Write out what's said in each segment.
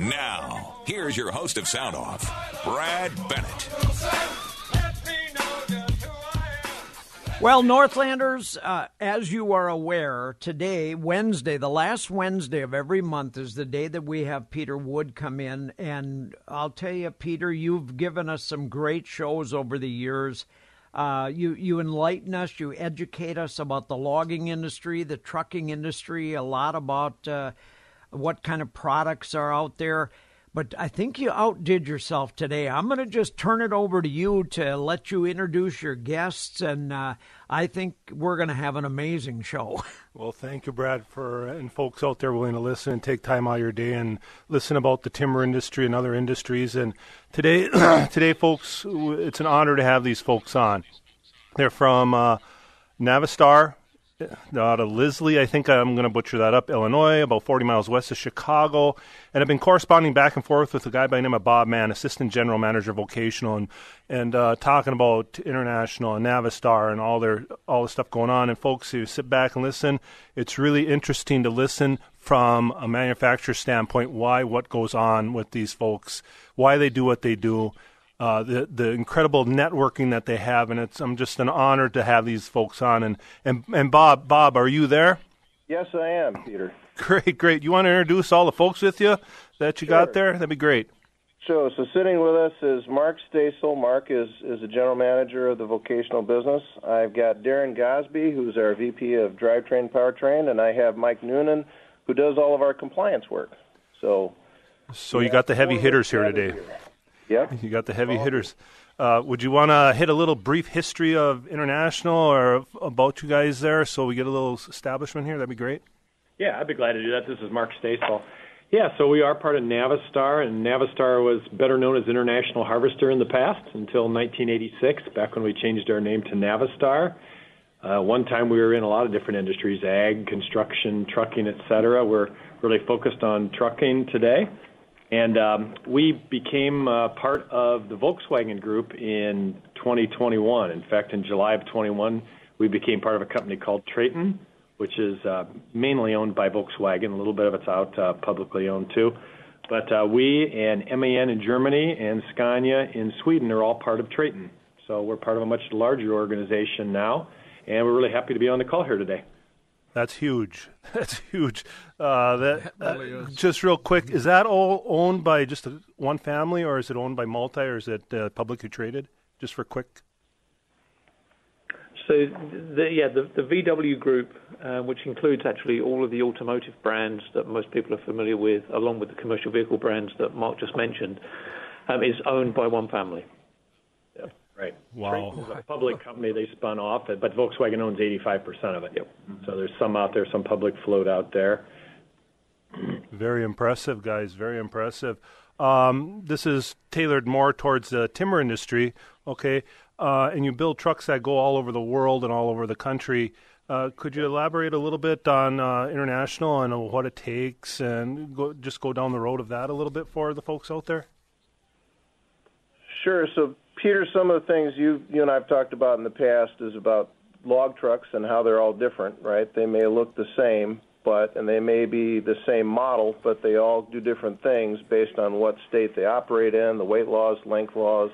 Now, here's your host of Sound Off, Brad Bennett. Well, Northlanders, uh, as you are aware, today, Wednesday, the last Wednesday of every month, is the day that we have Peter Wood come in. And I'll tell you, Peter, you've given us some great shows over the years. Uh, you you enlighten us, you educate us about the logging industry, the trucking industry, a lot about uh, what kind of products are out there but I think you outdid yourself today. I'm going to just turn it over to you to let you introduce your guests, and uh, I think we're going to have an amazing show. Well, thank you, Brad, for and folks out there willing to listen and take time out of your day and listen about the timber industry and other industries. And today, today, folks, it's an honor to have these folks on. They're from uh, Navistar, out of Lisley, I think I'm going to butcher that up, Illinois, about 40 miles west of Chicago. And I've been corresponding back and forth with a guy by the name of Bob Mann, Assistant General Manager Vocational, and, and uh, talking about International and Navistar and all their all the stuff going on. And folks, who sit back and listen, it's really interesting to listen from a manufacturer standpoint why what goes on with these folks, why they do what they do uh, the the incredible networking that they have, and it's I'm just an honor to have these folks on. And and and Bob, Bob, are you there? Yes, I am, Peter. Great, great. You want to introduce all the folks with you that you sure. got there? That'd be great. So, so sitting with us is Mark Stasel. Mark is is the general manager of the vocational business. I've got Darren Gosbee, who's our VP of drivetrain powertrain, and I have Mike Noonan, who does all of our compliance work. So, so you got the heavy hitters here today. Here. Yeah. You got the heavy hitters. Uh, would you want to hit a little brief history of International or about you guys there so we get a little establishment here? That'd be great. Yeah, I'd be glad to do that. This is Mark Stasel. Yeah, so we are part of Navistar, and Navistar was better known as International Harvester in the past until 1986, back when we changed our name to Navistar. Uh, one time we were in a lot of different industries, ag, construction, trucking, et cetera. We're really focused on trucking today. And um, we became uh, part of the Volkswagen Group in 2021. In fact, in July of 21, we became part of a company called Traton, which is uh, mainly owned by Volkswagen. A little bit of it's out uh, publicly owned too. But uh, we and MAN in Germany and Scania in Sweden are all part of Traton. So we're part of a much larger organization now, and we're really happy to be on the call here today. That's huge. That's huge. Uh, that, uh, just real quick, is that all owned by just a, one family, or is it owned by multi, or is it uh, publicly traded? Just for quick. So, the, yeah, the, the VW Group, uh, which includes actually all of the automotive brands that most people are familiar with, along with the commercial vehicle brands that Mark just mentioned, um, is owned by one family. Right. Wow. It's a public company they spun off, it, but Volkswagen owns 85% of it. Yep. So there's some out there, some public float out there. Very impressive, guys. Very impressive. Um, this is tailored more towards the timber industry, okay? Uh, and you build trucks that go all over the world and all over the country. Uh, could you elaborate a little bit on uh, international and what it takes, and go, just go down the road of that a little bit for the folks out there? Sure. So Peter, some of the things you you and I've talked about in the past is about log trucks and how they're all different, right? They may look the same, but and they may be the same model, but they all do different things based on what state they operate in, the weight laws, length laws.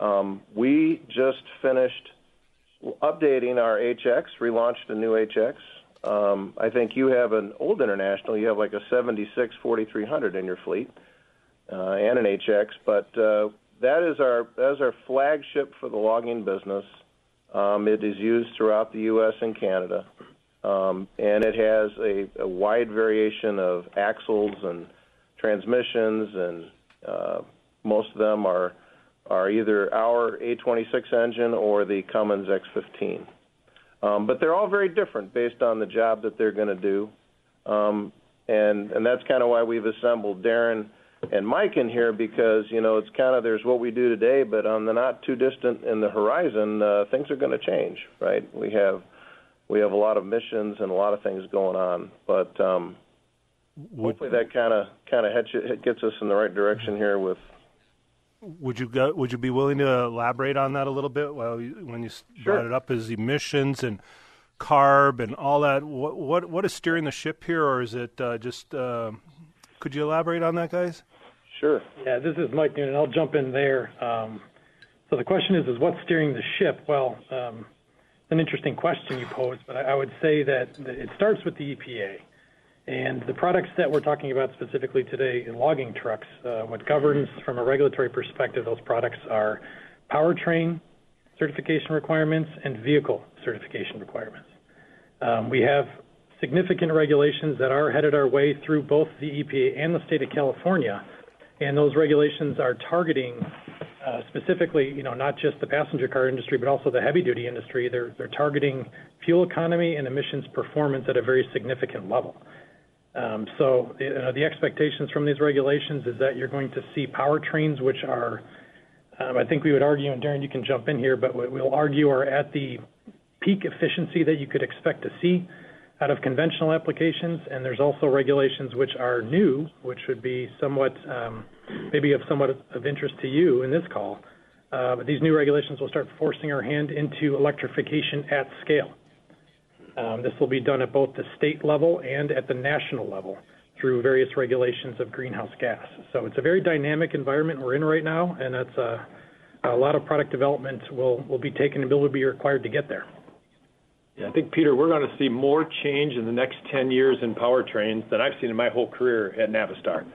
Um, we just finished updating our HX, relaunched a new HX. Um, I think you have an old International. You have like a 76 4300 in your fleet uh, and an HX, but uh, that is our that is our flagship for the logging business. Um, it is used throughout the U.S. and Canada, um, and it has a, a, wide variation of axles and transmissions, and uh, most of them are are either our A26 engine or the Cummins X15. Um, but they're all very different based on the job that they're going to do, um, and and that's kind of why we've assembled Darren and Mike in here because you know it's kind of there's what we do today, but on the not too distant in the horizon, uh, things are going to change, right? We have we have a lot of missions and a lot of things going on, but um, would, hopefully that kind of kind of gets us in the right direction here with. Would you go, would you be willing to elaborate on that a little bit? Well, when you sure. brought it up as emissions and CARB and all that, what what what is steering the ship here, or is it uh, just uh, Could you elaborate on that, guys? Sure. Yeah, this is Mike Noonan. I'll jump in there. Um, so the question is, is what's steering the ship? Well, um, it's an interesting question you pose, but I, I would say that it starts with the EPA. And the products that we're talking about specifically today in logging trucks, uh, what governs from a regulatory perspective those products are powertrain certification requirements and vehicle certification requirements. Um, we have significant regulations that are headed our way through both the EPA and the state of California, and those regulations are targeting uh, specifically, you know, not just the passenger car industry, but also the heavy-duty industry. They're they're targeting fuel economy and emissions performance at a very significant level. Um, so you know, the expectations from these regulations is that you're going to see powertrains which are, um, I think we would argue, and Darren, you can jump in here, but we'll argue are at the peak efficiency that you could expect to see out of conventional applications. And there's also regulations which are new, which would be somewhat, um, maybe of somewhat of interest to you in this call. Uh, but these new regulations will start forcing our hand into electrification at scale. Um, this will be done at both the state level and at the national level through various regulations of greenhouse gas. So it's a very dynamic environment we're in right now, and that's a, a lot of product development will, will be taken and will be required to get there. Yeah, I think, Peter, we're going to see more change in the next 10 years in powertrains than I've seen in my whole career at Navistar.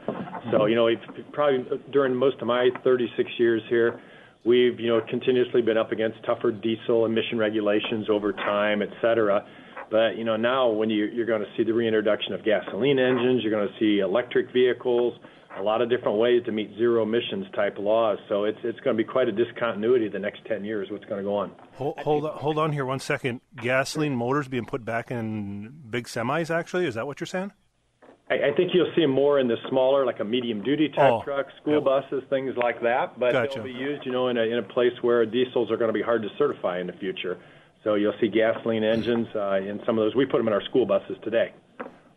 So, you know, probably during most of my 36 years here, we've, you know, continuously been up against tougher diesel emission regulations over time, et cetera. But you know now when you, you're going to see the reintroduction of gasoline engines, you're going to see electric vehicles, a lot of different ways to meet zero emissions type laws. So it's it's going to be quite a discontinuity the next 10 years. What's going to go on? Hold hold on, hold on here one second. Gasoline motors being put back in big semis. Actually, is that what you're saying? I, I think you'll see more in the smaller, like a medium duty type oh, truck, school buses, things like that. But gotcha. they'll be used, you know, in a in a place where diesels are going to be hard to certify in the future. So you'll see gasoline engines uh, in some of those. We put them in our school buses today.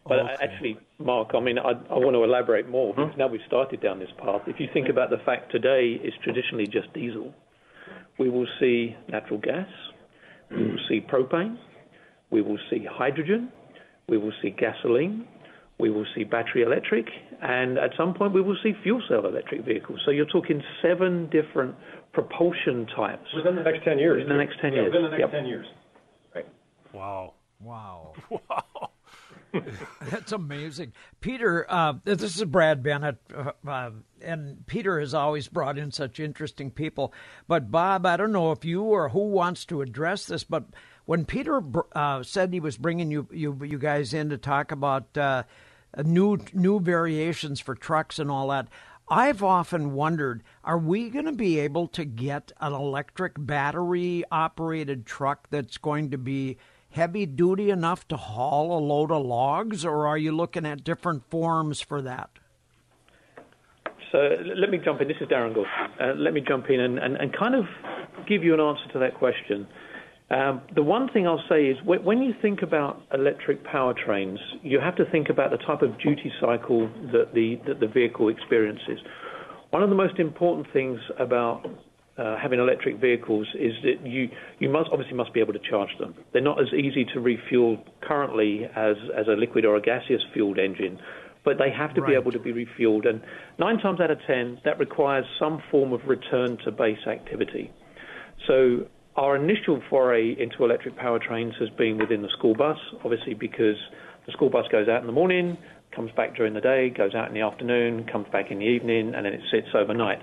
But okay. actually, Mark, I mean, I, I, want to elaborate more because hmm? now we've started down this path. If you think about the fact today is traditionally just diesel, we will see natural gas, we will see propane, we will see hydrogen, we will see gasoline, we will see battery electric, and at some point we will see fuel cell electric vehicles. So you're talking seven different propulsion types. Within the next 10 years. Within the next 10 yeah, years. Within the next yep. 10 years. Right. Wow. Wow. Wow. That's amazing. Peter, uh, this is Brad Bennett, uh, uh, and Peter has always brought in such interesting people. But, Bob, I don't know if you or who wants to address this, but when Peter uh, said he was bringing you, you, you guys in to talk about uh, new, new variations for trucks and all that, I've often wondered are we going to be able to get an electric battery operated truck that's going to be heavy duty enough to haul a load of logs, or are you looking at different forms for that? So let me jump in. This is Darren Gould. Uh, let me jump in and, and, and kind of give you an answer to that question. Um, the one thing I'll say is when you think about electric powertrains, you have to think about the type of duty cycle that the, that the vehicle experiences. One of the most important things about uh, having electric vehicles is that you, you must obviously must be able to charge them. They're not as easy to refuel currently as, as a liquid or a gaseous fueled engine, but they have to right. be able to be refueled. And nine times out of ten, that requires some form of return to base activity. So our initial foray into electric powertrains has been within the school bus, obviously because the school bus goes out in the morning, comes back during the day, goes out in the afternoon, comes back in the evening, and then it sits overnight.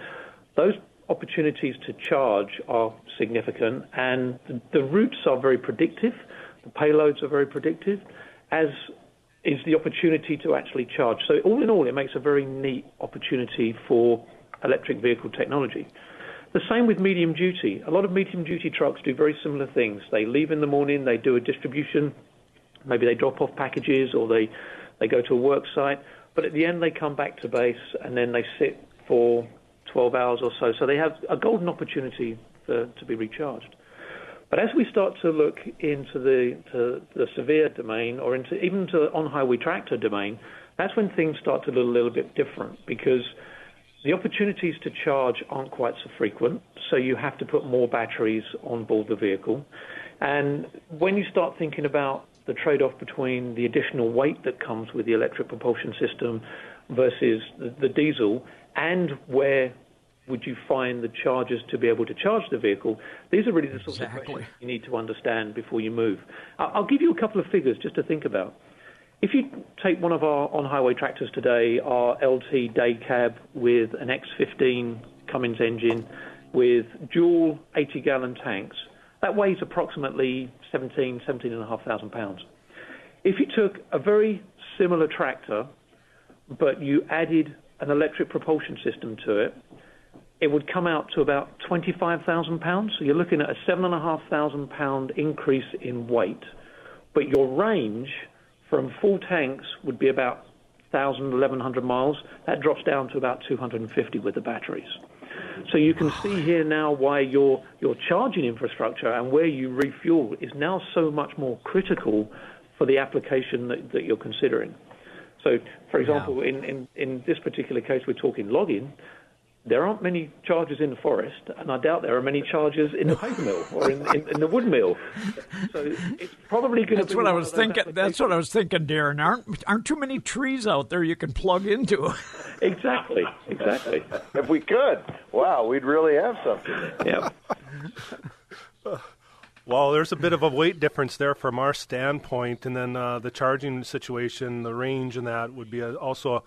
Those opportunities to charge are significant, and the, the routes are very predictive. The payloads are very predictive, as is the opportunity to actually charge. So all in all, it makes a very neat opportunity for electric vehicle technology. The same with medium duty. A lot of medium duty trucks do very similar things. They leave in the morning, they do a distribution, maybe they drop off packages or they, they go to a work site, but at the end they come back to base and then they sit for 12 hours or so. So they have a golden opportunity for, to be recharged. But as we start to look into the, the severe domain or into even to on-highway tractor domain, that's when things start to look a little bit different because – the opportunities to charge aren't quite so frequent, so you have to put more batteries on board the vehicle. And when you start thinking about the trade off between the additional weight that comes with the electric propulsion system versus the, the diesel, and where would you find the chargers to be able to charge the vehicle? These are really the sorts exactly. of questions you need to understand before you move. I'll give you a couple of figures just to think about. If you take one of our on-highway tractors today, our LT day cab with an X15 Cummins engine with dual 80-gallon tanks, that weighs approximately 17, 17,500 pounds. If you took a very similar tractor, but you added an electric propulsion system to it, it would come out to about 25,000 pounds. So you're looking at a 7,500 pound increase in weight, but your range from full tanks would be about 1,000, 1,100 miles. That drops down to about 250 with the batteries. So you can see here now why your your charging infrastructure and where you refuel is now so much more critical for the application that, that you're considering. So, for example, yeah. in, in, in this particular case, we're talking logging there aren't many charges in the forest, and I doubt there are many charges in the paper mill or in, in, in the wood mill. So it's probably going to. That's what I was thinking. That's what I was thinking, Darren. Aren't aren't too many trees out there you can plug into? exactly. Exactly. if we could, wow, we'd really have something. Yeah. Well, there's a bit of a weight difference there from our standpoint, and then uh, the charging situation, the range, and that would be a, also a,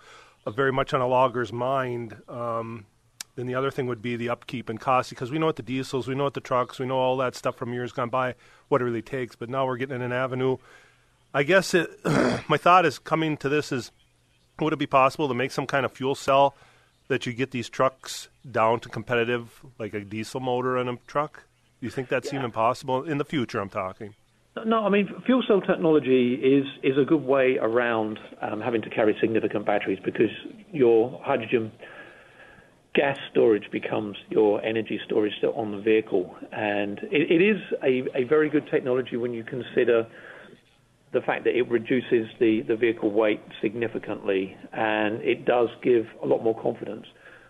a very much on a logger's mind. Um, then the other thing would be the upkeep and cost because we know what the diesels, we know what the trucks, we know all that stuff from years gone by, what it really takes. But now we're getting in an avenue. I guess it, my thought is coming to this is would it be possible to make some kind of fuel cell that you get these trucks down to competitive, like a diesel motor in a truck? Do you think that's yeah. even possible in the future? I'm talking. No, I mean fuel cell technology is is a good way around um, having to carry significant batteries because your hydrogen gas storage becomes your energy storage on the vehicle. And it, it is a, a, very good technology when you consider the fact that it reduces the, the vehicle weight significantly and it does give a lot more confidence.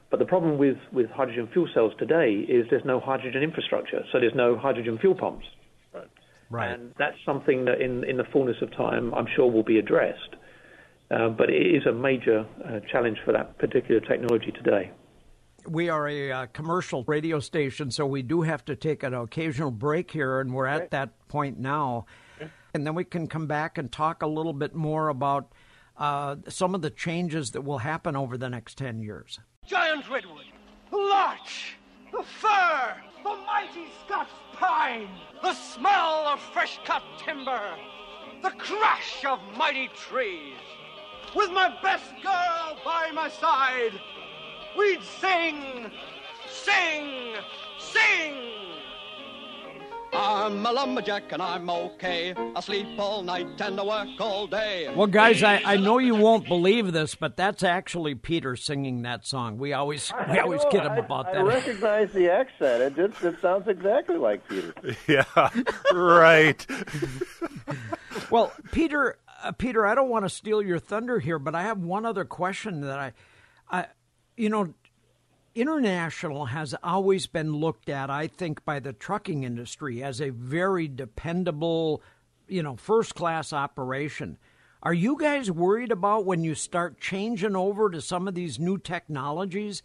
But the problem with, with hydrogen fuel cells today is there's no hydrogen infrastructure, so there's no hydrogen fuel pumps. Right. right. And that's something that in, in the fullness of time I'm sure will be addressed. Uh, but it is a major uh, challenge for that particular technology today we are a uh, commercial radio station, so we do have to take an occasional break here, and we're at that point now. And then we can come back and talk a little bit more about uh, some of the changes that will happen over the next 10 years. Giant redwood, larch, the fir, the mighty Scots pine, the smell of fresh cut timber, the crash of mighty trees. With my best girl by my side, we'd sing, sing, sing. I'm a lumberjack and I'm okay. I sleep all night and I work all day. Well, guys, I, I know you won't believe this, but that's actually Peter singing that song. We always we always know, kid him about I, that. I recognize the accent. It just it sounds exactly like Peter. Yeah, right. well, Peter, uh, Peter, I don't want to steal your thunder here, but I have one other question that I, I you know, international has always been looked at, I think, by the trucking industry as a very dependable, you know, first class operation. Are you guys worried about when you start changing over to some of these new technologies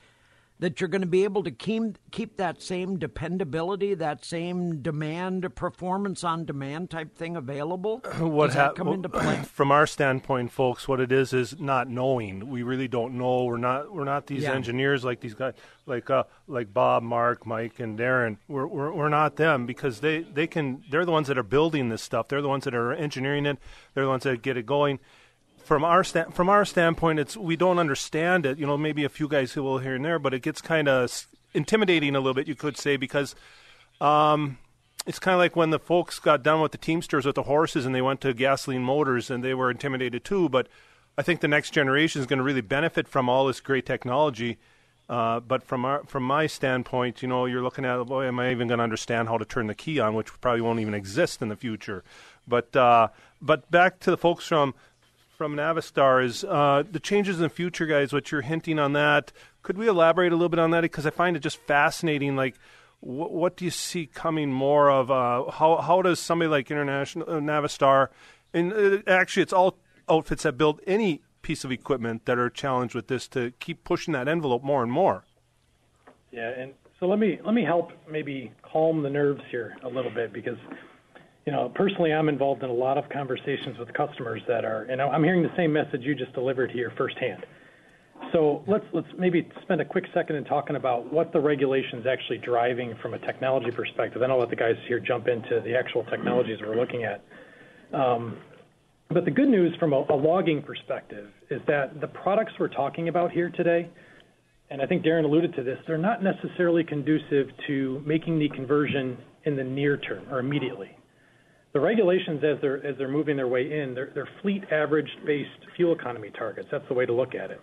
that you're going to be able to keep keep that same dependability, that same demand, performance on demand type thing available? what Does that come into play? From our standpoint, folks, what it is is not knowing. We really don't know. We're not we're not these yeah. engineers like these guys, like uh, like Bob, Mark, Mike, and Darren. We're, we're we're not them because they they can. They're the ones that are building this stuff. They're the ones that are engineering it. They're the ones that get it going from our sta- from our standpoint, it's we don't understand it. You know, maybe a few guys who will here and there, but it gets kind of intimidating a little bit. You could say because um, it's kind of like when the folks got done with the Teamsters with the horses and they went to gasoline motors and they were intimidated too. But I think the next generation is going to really benefit from all this great technology. Uh, but from our, from my standpoint, you know, you're looking at, boy, am I even going to understand how to turn the key on, which probably won't even exist in the future. But uh, but back to the folks from from Navistar is uh, the changes in the future, guys. What you're hinting on that? Could we elaborate a little bit on that? Because I find it just fascinating. Like, wh- what do you see coming more of? Uh, how how does somebody like International uh, Navistar, and uh, actually, it's all outfits that build any piece of equipment that are challenged with this to keep pushing that envelope more and more. Yeah, and so let me let me help maybe calm the nerves here a little bit because you know personally I'm involved in a lot of conversations with customers that are and I'm hearing the same message you just delivered here firsthand. So let's let's maybe spend a quick second in talking about what the regulations actually driving from a technology perspective. Then I'll let the guys here jump into the actual technologies we're looking at. Um, but the good news from a, a logging perspective is that the products we're talking about here today, and I think Darren alluded to this, they're not necessarily conducive to making the conversion in the near term or immediately. The regulations, as they're as they're moving their way in, they're, they're fleet average-based fuel economy targets. That's the way to look at it.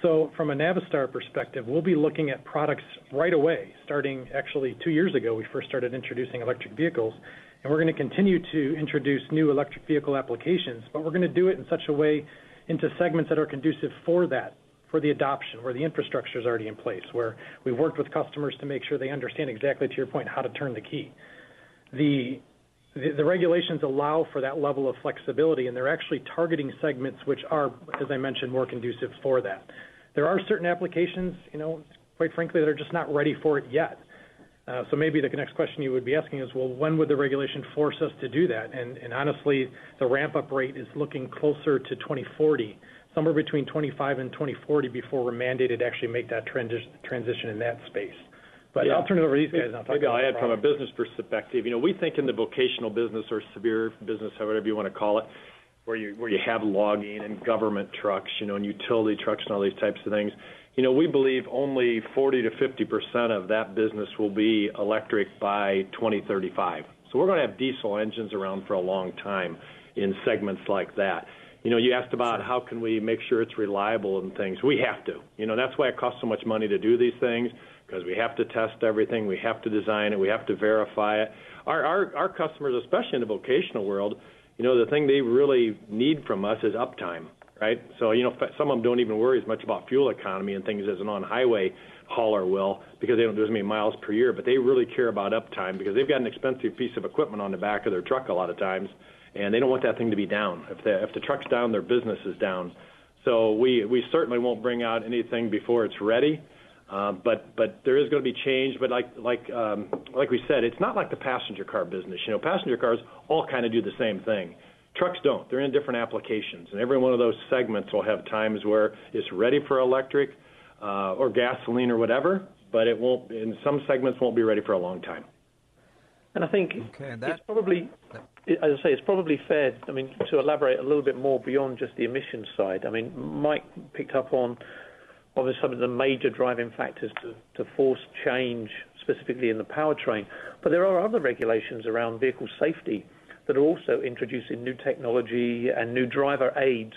So from a Navistar perspective, we'll be looking at products right away, starting actually two years ago, we first started introducing electric vehicles, and we're going to continue to introduce new electric vehicle applications, but we're going to do it in such a way into segments that are conducive for that, for the adoption, where the infrastructure is already in place, where we've worked with customers to make sure they understand exactly, to your point, how to turn the key. The the, the regulations allow for that level of flexibility, and they're actually targeting segments which are, as I mentioned, more conducive for that. There are certain applications, you know, quite frankly, that are just not ready for it yet. Uh, so maybe the next question you would be asking is, well, when would the regulation force us to do that? And, and honestly, the ramp-up rate is looking closer to 2040, somewhere between 25 and 2040 before we're mandated to actually make that transition, transition in that space. But. I'll turn it over to these guys. And I'll Maybe I'll add from a business perspective. You know, we think in the vocational business or severe business, however you want to call it, where you where you have logging and government trucks, you know, and utility trucks and all these types of things. You know, we believe only 40 to 50 percent of that business will be electric by 2035. So we're going to have diesel engines around for a long time in segments like that. You know, you asked about how can we make sure it's reliable and things. We have to. You know, that's why it costs so much money to do these things because we have to test everything, we have to design it, we have to verify it. Our our, our customers, especially in the vocational world, you know, the thing they really need from us is uptime, right? So, you know, some of them don't even worry as much about fuel economy and things as an on-highway hauler will because they don't do as many miles per year, but they really care about uptime because they've got an expensive piece of equipment on the back of their truck a lot of times, and they don't want that thing to be down. If the if the truck's down, their business is down. So we we certainly won't bring out anything before it's ready. Uh, but but there is going to be change. But like like um, like we said, it's not like the passenger car business. You know, passenger cars all kind of do the same thing. Trucks don't. They're in different applications, and every one of those segments will have times where it's ready for electric uh, or gasoline or whatever. But it won't. In some segments, won't be ready for a long time. And I think okay, that, it's probably, as I say, it's probably fair. I mean, to elaborate a little bit more beyond just the emissions side. I mean, Mike picked up on obviously some of the major driving factors to, to force change, specifically in the powertrain. But there are other regulations around vehicle safety that are also introducing new technology and new driver aids,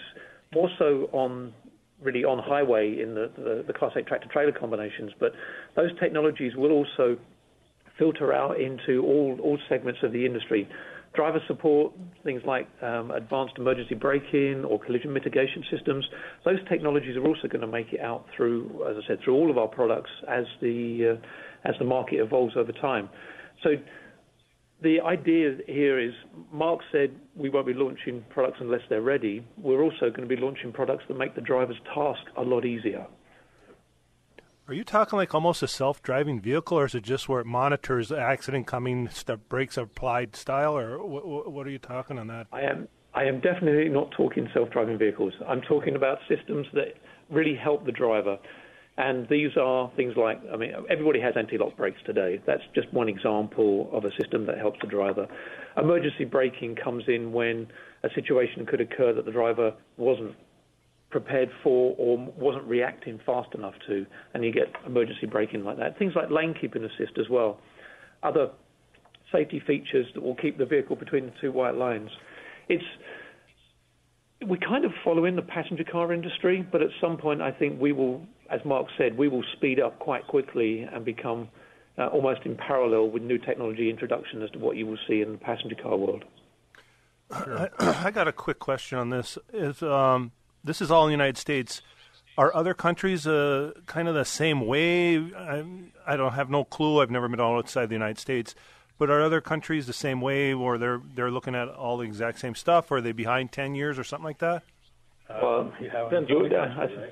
more so on really on highway in the, the, the Class 8 tractor trailer combinations. But those technologies will also filter out into all, all segments of the industry driver support, things like um, advanced emergency braking or collision mitigation systems. Those technologies are also going to make it out through, as I said, through all of our products as the uh, as the market evolves over time. So the idea here is Mark said we won't be launching products unless they're ready. We're also going to be launching products that make the driver's task a lot easier. Are you talking like almost a self-driving vehicle, or is it just where it monitors the accident coming, step brakes applied style, or what, what are you talking on that? I am I am definitely not talking self-driving vehicles. I'm talking about systems that really help the driver. And these are things like, I mean, everybody has anti-lock brakes today. That's just one example of a system that helps the driver. Emergency braking comes in when a situation could occur that the driver wasn't prepared for or wasn't reacting fast enough to, and you get emergency braking like that. Things like lane keeping assist as well. Other safety features that will keep the vehicle between the two white lines. It's we kind of follow in the passenger car industry, but at some point I think we will, as Mark said, we will speed up quite quickly and become uh, almost in parallel with new technology introduction as to what you will see in the passenger car world. Sure. I, I, got a quick question on this. Is um, this is all in the United States. Are other countries uh, kind of the same way? I, I don't have no clue. I've never been outside the United States. But are other countries the same way, or they're they're looking at all the exact same stuff? Or are they behind ten years or something like that? Well,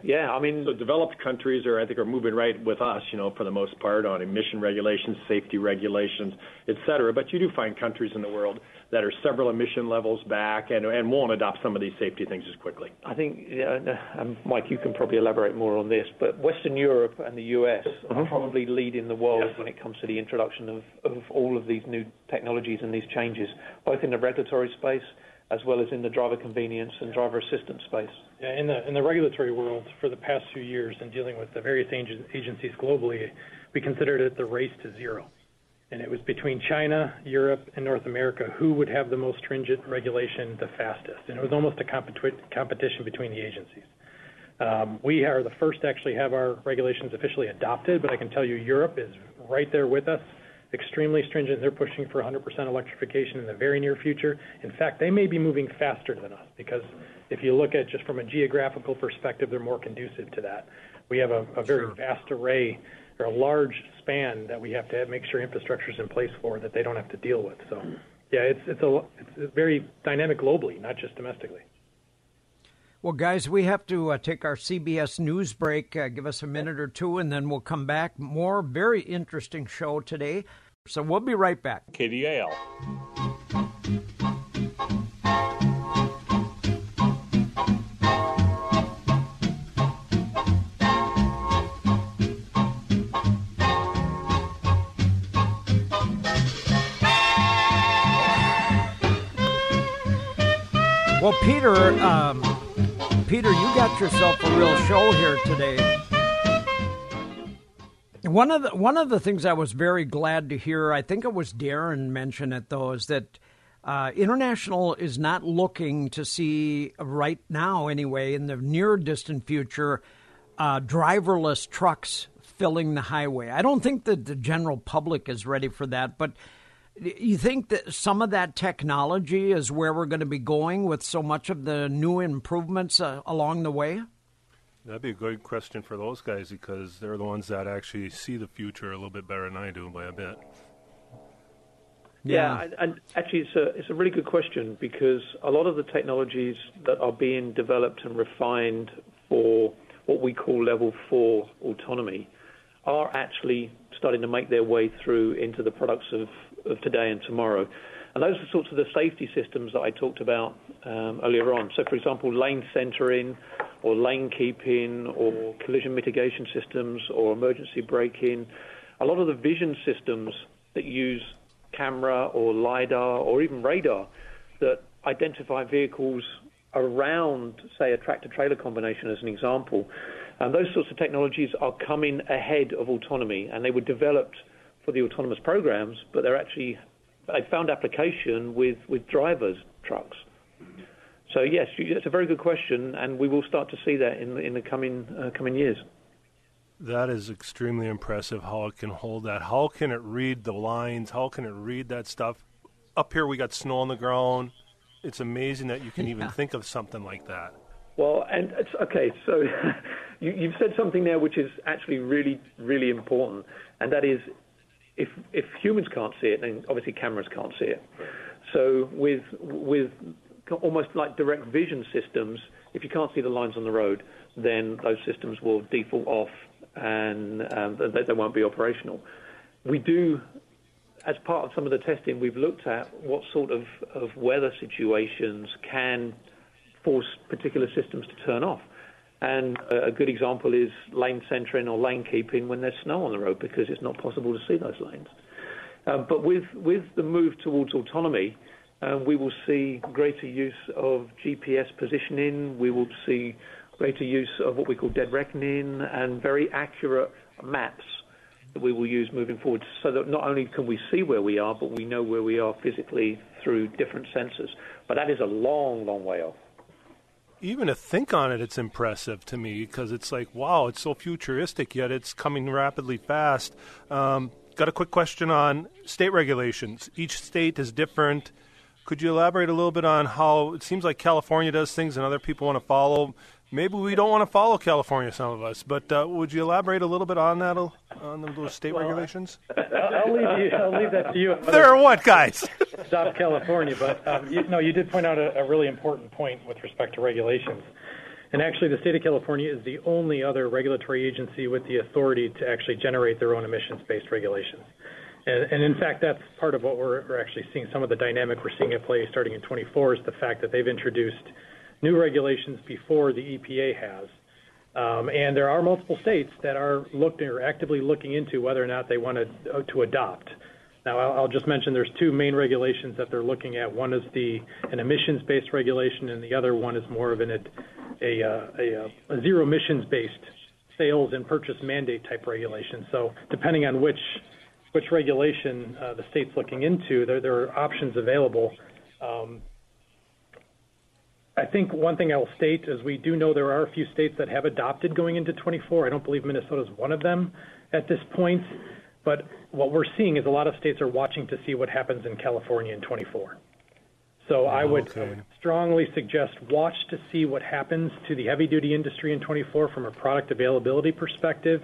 yeah, I mean, so developed countries are, I think, are moving right with us, you know, for the most part on emission regulations, safety regulations, et cetera. But you do find countries in the world that are several emission levels back and, and won't adopt some of these safety things as quickly. I think, yeah, um, Mike, you can probably elaborate more on this, but Western Europe and the US mm-hmm. are probably leading the world yes. when it comes to the introduction of, of all of these new technologies and these changes, both in the regulatory space as well as in the driver convenience and driver assistance space. Yeah, in the in the regulatory world, for the past few years, in dealing with the various agencies globally, we considered it the race to zero, and it was between China, Europe, and North America who would have the most stringent regulation the fastest, and it was almost a compet- competition between the agencies. Um, we are the first to actually have our regulations officially adopted, but I can tell you Europe is right there with us extremely stringent. They're pushing for 100% electrification in the very near future. In fact, they may be moving faster than us because if you look at just from a geographical perspective, they're more conducive to that. We have a, a very sure. vast array or a large span that we have to have, make sure infrastructure is in place for that they don't have to deal with. So, yeah, it's it's a it's very dynamic globally, not just domestically. Well, guys, we have to uh, take our CBS news break. Uh, give us a minute or two, and then we'll come back. More very interesting show today. So we'll be right back. KDAL. Well, Peter, um, Peter, you got yourself a real show here today. One of the one of the things I was very glad to hear, I think it was Darren mentioned it though, is that uh, International is not looking to see right now, anyway, in the near distant future, uh, driverless trucks filling the highway. I don't think that the general public is ready for that, but you think that some of that technology is where we're going to be going with so much of the new improvements uh, along the way? That'd be a good question for those guys because they're the ones that actually see the future a little bit better than I do by a bit. Yeah, yeah and actually, it's a it's a really good question because a lot of the technologies that are being developed and refined for what we call level four autonomy are actually starting to make their way through into the products of of today and tomorrow. And those are sorts of the safety systems that I talked about um, earlier on. So, for example, lane centering or lane keeping or collision mitigation systems or emergency braking. A lot of the vision systems that use camera or LiDAR or even radar that identify vehicles around, say, a tractor trailer combination as an example. And those sorts of technologies are coming ahead of autonomy and they were developed for the autonomous programs, but they're actually they found application with, with drivers trucks. So yes, it's a very good question, and we will start to see that in the, in the coming uh, coming years. That is extremely impressive. How it can hold that. How can it read the lines? How can it read that stuff? Up here, we got snow on the ground. It's amazing that you can even think of something like that. Well, and it's okay. So you, you've said something there which is actually really, really important, and that is if if humans can't see it, then obviously cameras can't see it. So with with almost like direct vision systems, if you can't see the lines on the road, then those systems will default off and um, they, they won't be operational. We do, as part of some of the testing, we've looked at what sort of, of weather situations can force particular systems to turn off. And a good example is lane centering or lane keeping when there's snow on the road because it's not possible to see those lanes. Uh, but with, with the move towards autonomy, uh, we will see greater use of GPS positioning. We will see greater use of what we call dead reckoning and very accurate maps that we will use moving forward so that not only can we see where we are, but we know where we are physically through different sensors. But that is a long, long way off even to think on it, it's impressive to me because it's like, wow, it's so futuristic, yet it's coming rapidly fast. Um, got a quick question on state regulations. Each state is different. Could you elaborate a little bit on how it seems like California does things and other people want to follow? Maybe we don't want to follow California, some of us, but uh, would you elaborate a little bit on that, on those state well, regulations? I'll leave, you, I'll leave that to you. There are what, guys? Stop California, but um, you, no, you did point out a, a, really important point with respect to regulations. And actually, the state of California is the only other regulatory agency with the authority to actually generate their own emissions-based regulations. And, and in fact, that's part of what we're, actually seeing. Some of the dynamic we're seeing at play starting in 24 is the fact that they've introduced new regulations before the EPA has. Um, and there are multiple states that are looking or actively looking into whether or not they want to, uh, to adopt. Now, I'll, I'll just mention there's two main regulations that they're looking at. One is the an emissions-based regulation, and the other one is more of an, a, a, a, a zero emissions-based sales and purchase mandate type regulation. So, depending on which which regulation uh, the state's looking into, there, there are options available. Um, I think one thing I will state is we do know there are a few states that have adopted going into 24. I don't believe Minnesota is one of them at this point. But what we're seeing is a lot of states are watching to see what happens in California in 24. So I would, okay. I would strongly suggest watch to see what happens to the heavy duty industry in 24 from a product availability perspective,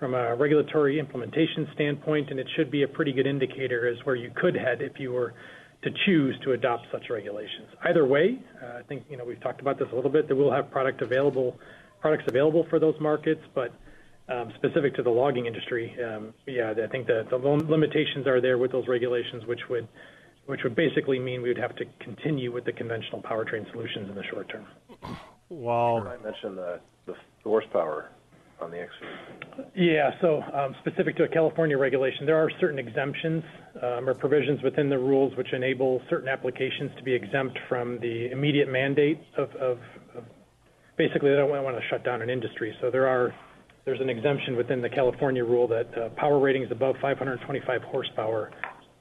from a regulatory implementation standpoint, and it should be a pretty good indicator as where you could head if you were to choose to adopt such regulations. Either way, uh, I think you know we've talked about this a little bit. That we'll have product available, products available for those markets, but um, specific to the logging industry, um, yeah, I think the, the limitations are there with those regulations, which would which would basically mean we would have to continue with the conventional powertrain solutions in the short term. Wow. I mentioned the, the horsepower on the XV. Yeah, so um, specific to a California regulation, there are certain exemptions um, or provisions within the rules which enable certain applications to be exempt from the immediate mandate of, of, of basically they don't want to shut down an industry. So there are there's an exemption within the California rule that uh, power ratings above 525 horsepower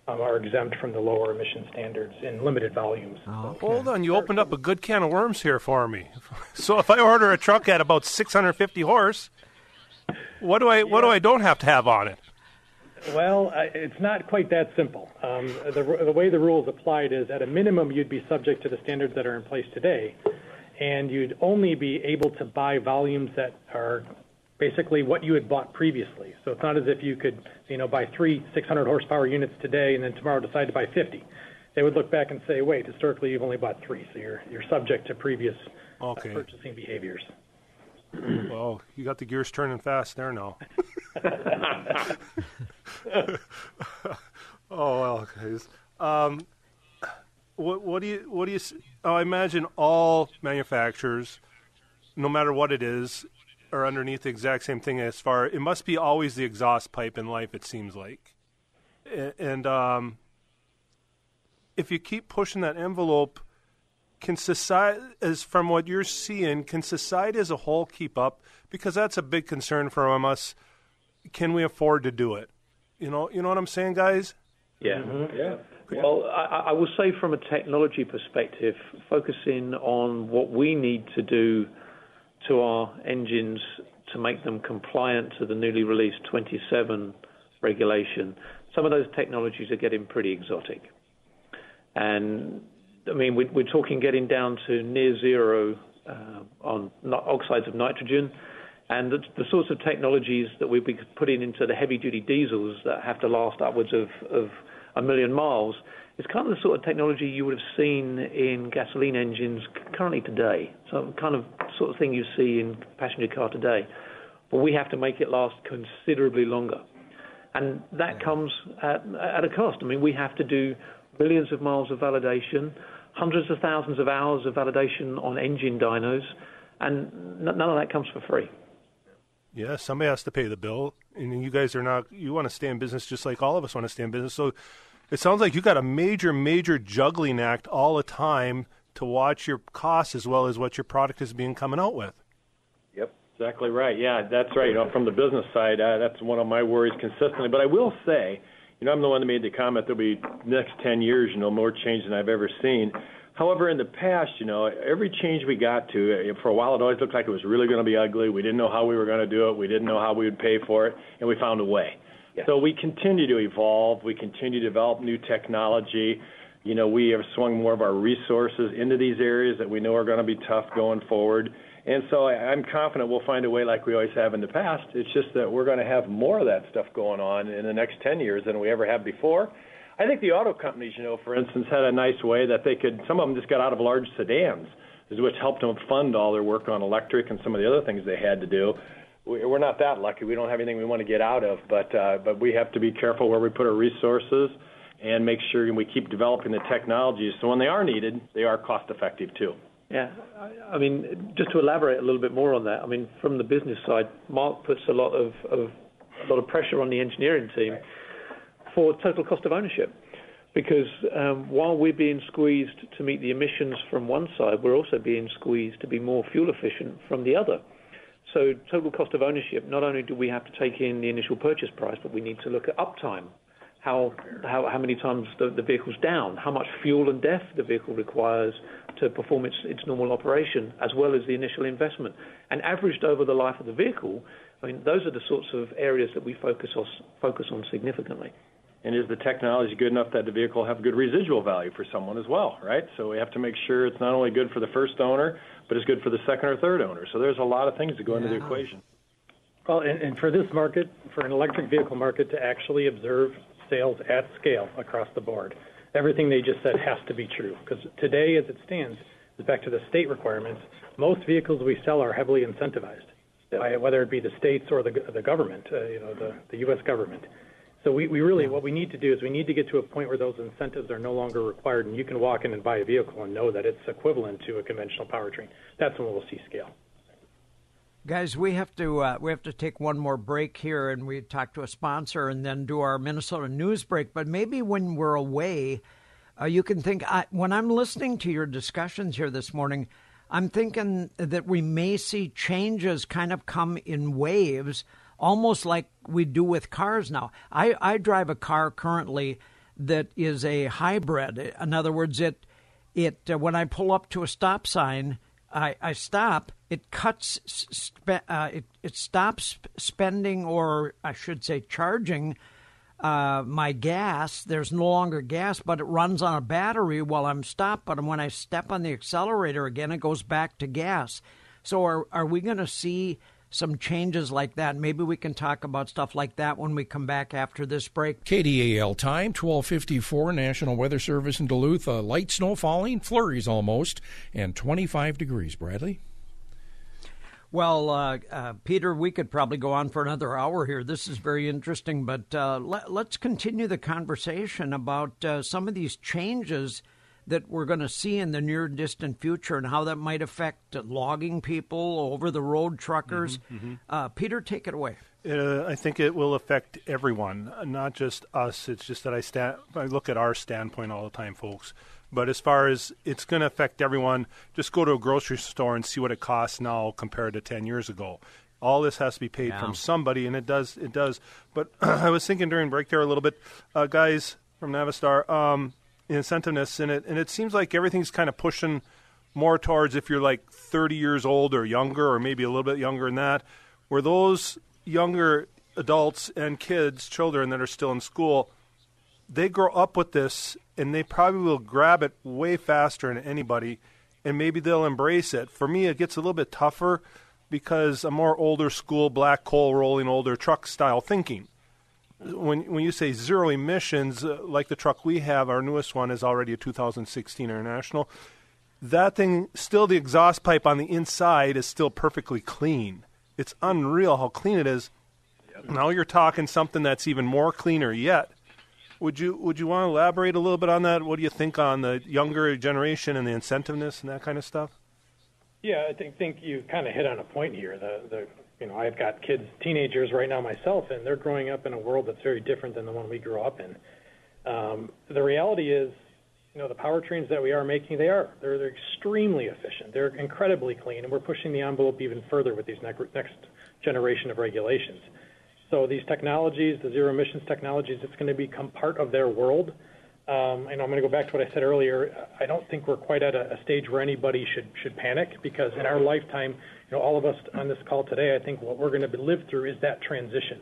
um, are exempt from the lower emission standards in limited volumes. Oh, okay. Hold on, you opened up a good can of worms here for me. So if I order a truck at about 650 horse, what do I what do I don't have to have on it? Well, it's not quite that simple. Um, the, the way the rule is applied is at a minimum you'd be subject to the standards that are in place today, and you'd only be able to buy volumes that are basically what you had bought previously. So it's not as if you could, you know, buy three 600 horsepower units today and then tomorrow decide to buy 50. They would look back and say, wait, historically you've only bought three, so you're you're subject to previous uh, purchasing behaviors. Well, you got the gears turning fast there now. oh well, guys. Um, what what do you what do you? Oh, I imagine all manufacturers, no matter what it is, are underneath the exact same thing. As far it must be always the exhaust pipe in life. It seems like, and um, if you keep pushing that envelope can society, as from what you're seeing, can society as a whole keep up? Because that's a big concern from us. Can we afford to do it? You know, you know what I'm saying, guys? Yeah. Mm-hmm. Yeah. Well, I, I will say from a technology perspective, focusing on what we need to do to our engines to make them compliant to the newly released 27 regulation, some of those technologies are getting pretty exotic. And I mean, we, we're talking getting down to near zero uh, on oxides of nitrogen. And the, the sorts of technologies that we'll be putting into the heavy duty diesels that have to last upwards of, of a million miles is kind of the sort of technology you would have seen in gasoline engines currently today. So, kind of sort of thing you see in passenger car today. But we have to make it last considerably longer. And that comes at, at a cost. I mean, we have to do millions of miles of validation, hundreds of thousands of hours of validation on engine dynos, and n- none of that comes for free. Yeah, somebody has to pay the bill, and you guys are not. You want to stay in business just like all of us want to stay in business. So it sounds like you got a major, major juggling act all the time to watch your costs as well as what your product is being coming out with. Yep. Exactly right. Yeah, that's right. You know, from the business side, uh, that's one of my worries consistently. But I will say, you know, I'm the one that made the comment there'll be next 10 years, you know, more change than I've ever seen. However, in the past, you know, every change we got to, uh, for a while, it always looked like it was really going to be ugly. We didn't know how we were going to do it. We didn't know how we would pay for it, and we found a way. Yeah. So we continue to evolve. We continue to develop new technology. You know, we have swung more of our resources into these areas that we know are going to be tough going forward. And so I'm confident we'll find a way like we always have in the past. It's just that we're going to have more of that stuff going on in the next 10 years than we ever have before. I think the auto companies, you know, for instance, had a nice way that they could, some of them just got out of large sedans. which helped them fund all their work on electric and some of the other things they had to do. We're not that lucky. We don't have anything we want to get out of, but uh, but we have to be careful where we put our resources and make sure we keep developing the technologies so when they are needed, they are cost effective too. Yeah. I mean, just to elaborate a little bit more on that, I mean, from the business side, Mark puts a lot of, of a lot of pressure on the engineering team for total cost of ownership. Because um, while we're being squeezed to meet the emissions from one side, we're also being squeezed to be more fuel efficient from the other. So total cost of ownership, not only do we have to take in the initial purchase price, but we need to look at uptime how many times the, the vehicle's down, how much fuel and def the vehicle requires to perform its its normal operation, as well as the initial investment. And averaged over the life of the vehicle, I mean, those are the sorts of areas that we focus on focus on significantly. And is the technology good enough that the vehicle have good residual value for someone as well, right? So we have to make sure it's not only good for the first owner, but it's good for the second or third owner. So there's a lot of things that go yeah. into the equation. Well, and, and for this market, for an electric vehicle market to actually observe sales at scale across the board. Everything they just said has to be true because today, as it stands, back to the state requirements, most vehicles we sell are heavily incentivized, by, whether it be the states or the, the government, uh, you know, the, the U.S. government. So we, we really, what we need to do is we need to get to a point where those incentives are no longer required, and you can walk in and buy a vehicle and know that it's equivalent to a conventional powertrain. That's when we'll see scale. Guys, we have to uh, we have to take one more break here, and we talk to a sponsor, and then do our Minnesota news break. But maybe when we're away, uh, you can think. I, when I'm listening to your discussions here this morning, I'm thinking that we may see changes kind of come in waves, almost like we do with cars now. I, I drive a car currently that is a hybrid. In other words, it it uh, when I pull up to a stop sign I, I stop, it cuts, spe- uh, it, it stops spending, or I should say, charging uh, my gas. There's no longer gas, but it runs on a battery while I'm stopped. But when I step on the accelerator again, it goes back to gas. So are, are we going to see some changes like that. Maybe we can talk about stuff like that when we come back after this break. KDAL time, 1254, National Weather Service in Duluth. Light snow falling, flurries almost, and 25 degrees. Bradley? Well, uh, uh, Peter, we could probably go on for another hour here. This is very interesting, but uh, let, us continue the conversation about uh, some of these changes – that we're going to see in the near distant future and how that might affect logging people, over the road truckers. Mm-hmm, mm-hmm. Uh, Peter, take it away. Uh, I think it will affect everyone, not just us. It's just that I, sta- I look at our standpoint all the time, folks. But as far as it's going to affect everyone, just go to a grocery store and see what it costs now compared to 10 years ago. All this has to be paid yeah. from somebody, and it does. It does. But I was thinking during break there a little bit, uh, guys from Navistar. Um, incentiveness in it, and it seems like everything's kind of pushing more towards if you're like 30 years old or younger, or maybe a little bit younger than that, where those younger adults and kids, children that are still in school, they grow up with this and they probably will grab it way faster than anybody and maybe they'll embrace it. For me, it gets a little bit tougher because a more older school, black coal rolling, older truck style thinking when when you say zero emissions, uh, like the truck we have, our newest one is already a 2016 International. That thing, still the exhaust pipe on the inside is still perfectly clean. It's unreal how clean it is. Yep. Now you're talking something that's even more cleaner yet. Would you would you want to elaborate a little bit on that? What do you think on the younger generation and the incentiveness and that kind of stuff? Yeah, I think think you kind of hit on a point here. The the you know, I've got kids, teenagers right now myself, and they're growing up in a world that's very different than the one we grew up in. Um, the reality is, you know, the powertrains that we are making, they are they're, they're extremely efficient. They're incredibly clean, and we're pushing the envelope even further with these next next generation of regulations. So these technologies, the zero emissions technologies, it's going to become part of their world. Um, and I'm going to go back to what I said earlier. I don't think we're quite at a, a stage where anybody should should panic because in our lifetime, you know, all of us on this call today, I think what we're going to live through is that transition.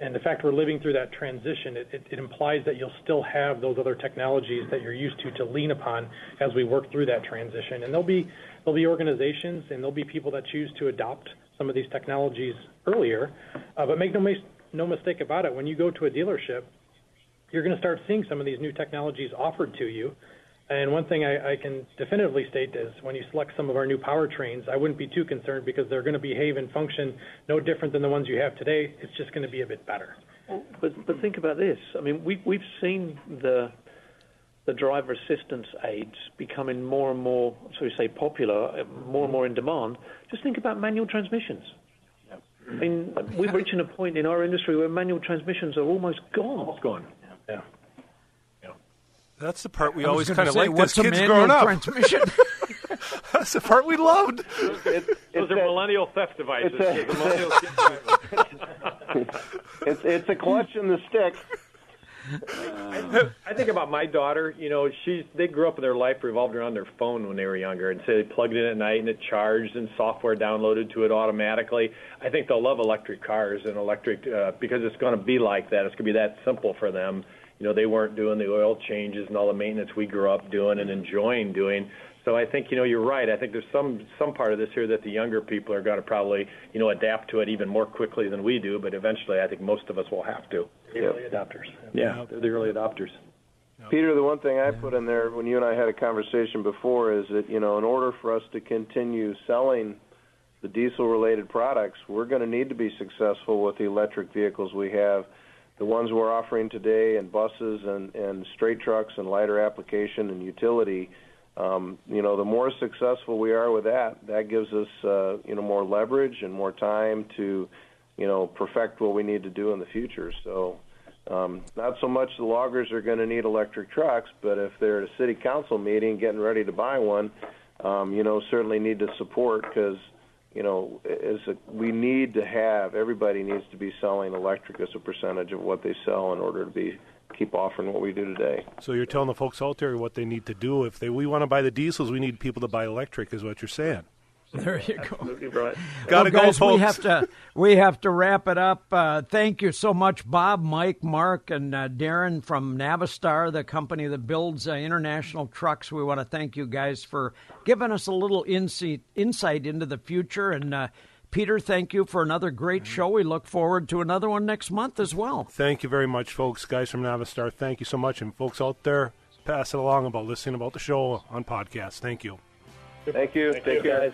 And the fact we're living through that transition, it, it, it, implies that you'll still have those other technologies that you're used to to lean upon as we work through that transition. And there'll be there'll be organizations and there'll be people that choose to adopt some of these technologies earlier. Uh, but make no, no mistake about it, when you go to a dealership, you're going to start seeing some of these new technologies offered to you And one thing I, I can definitively state is when you select some of our new powertrains, I wouldn't be too concerned because they're going to behave and function no different than the ones you have today. It's just going to be a bit better. But but think about this. I mean, we we've seen the the driver assistance aids becoming more and more, so we say, popular, more and more in demand. Just think about manual transmissions. I mean, we're reaching a point in our industry where manual transmissions are almost gone. Almost gone. Yeah. That's the part we I always kind of like. liked what's a kids growing up. transmission? That's the part we loved. Those are millennial theft devices. it's a- The millennial kid drivers. It's it's a clutch and the stick. I think about my daughter. You know, she's they grew up and their life revolved around their phone when they were younger, and so they plugged it in at night and it charged and software downloaded to it automatically. I think they'll love electric cars and electric uh, because it's going to be like that. It's going to be that simple for them. You know, they weren't doing the oil changes and all the maintenance we grew up doing and enjoying doing. So I think you know you're right. I think there's some some part of this here that the younger people are going to probably you know adapt to it even more quickly than we do. But eventually, I think most of us will have to. The early adopters. Yeah, they're the early adopters. Peter, the one thing I put in there when you and I had a conversation before is that, you know, in order for us to continue selling the diesel related products, we're going to need to be successful with the electric vehicles we have. The ones we're offering today and buses and, and straight trucks and lighter application and utility, um, you know, the more successful we are with that, that gives us, uh, you know, more leverage and more time to, you know, perfect what we need to do in the future. So, um, not so much the loggers are going to need electric trucks, but if they're at a city council meeting getting ready to buy one, um, you know, certainly need to support because, you know, is a, we need to have everybody needs to be selling electric as a percentage of what they sell in order to be keep offering what we do today. So you're telling the folks out there what they need to do. If they we want to buy the diesels, we need people to buy electric, is what you're saying. There you go. Absolutely right. Gotta well, go, guys, we have to we have to wrap it up. Uh, thank you so much, Bob, Mike, Mark, and uh, Darren from Navistar, the company that builds uh, international trucks. We want to thank you guys for giving us a little insight insight into the future. And uh, Peter, thank you for another great show. We look forward to another one next month as well. Thank you very much, folks. Guys from Navistar, thank you so much. And folks out there, pass it along about listening about the show on podcast. Thank you. Thank you. Thank Take you, guys.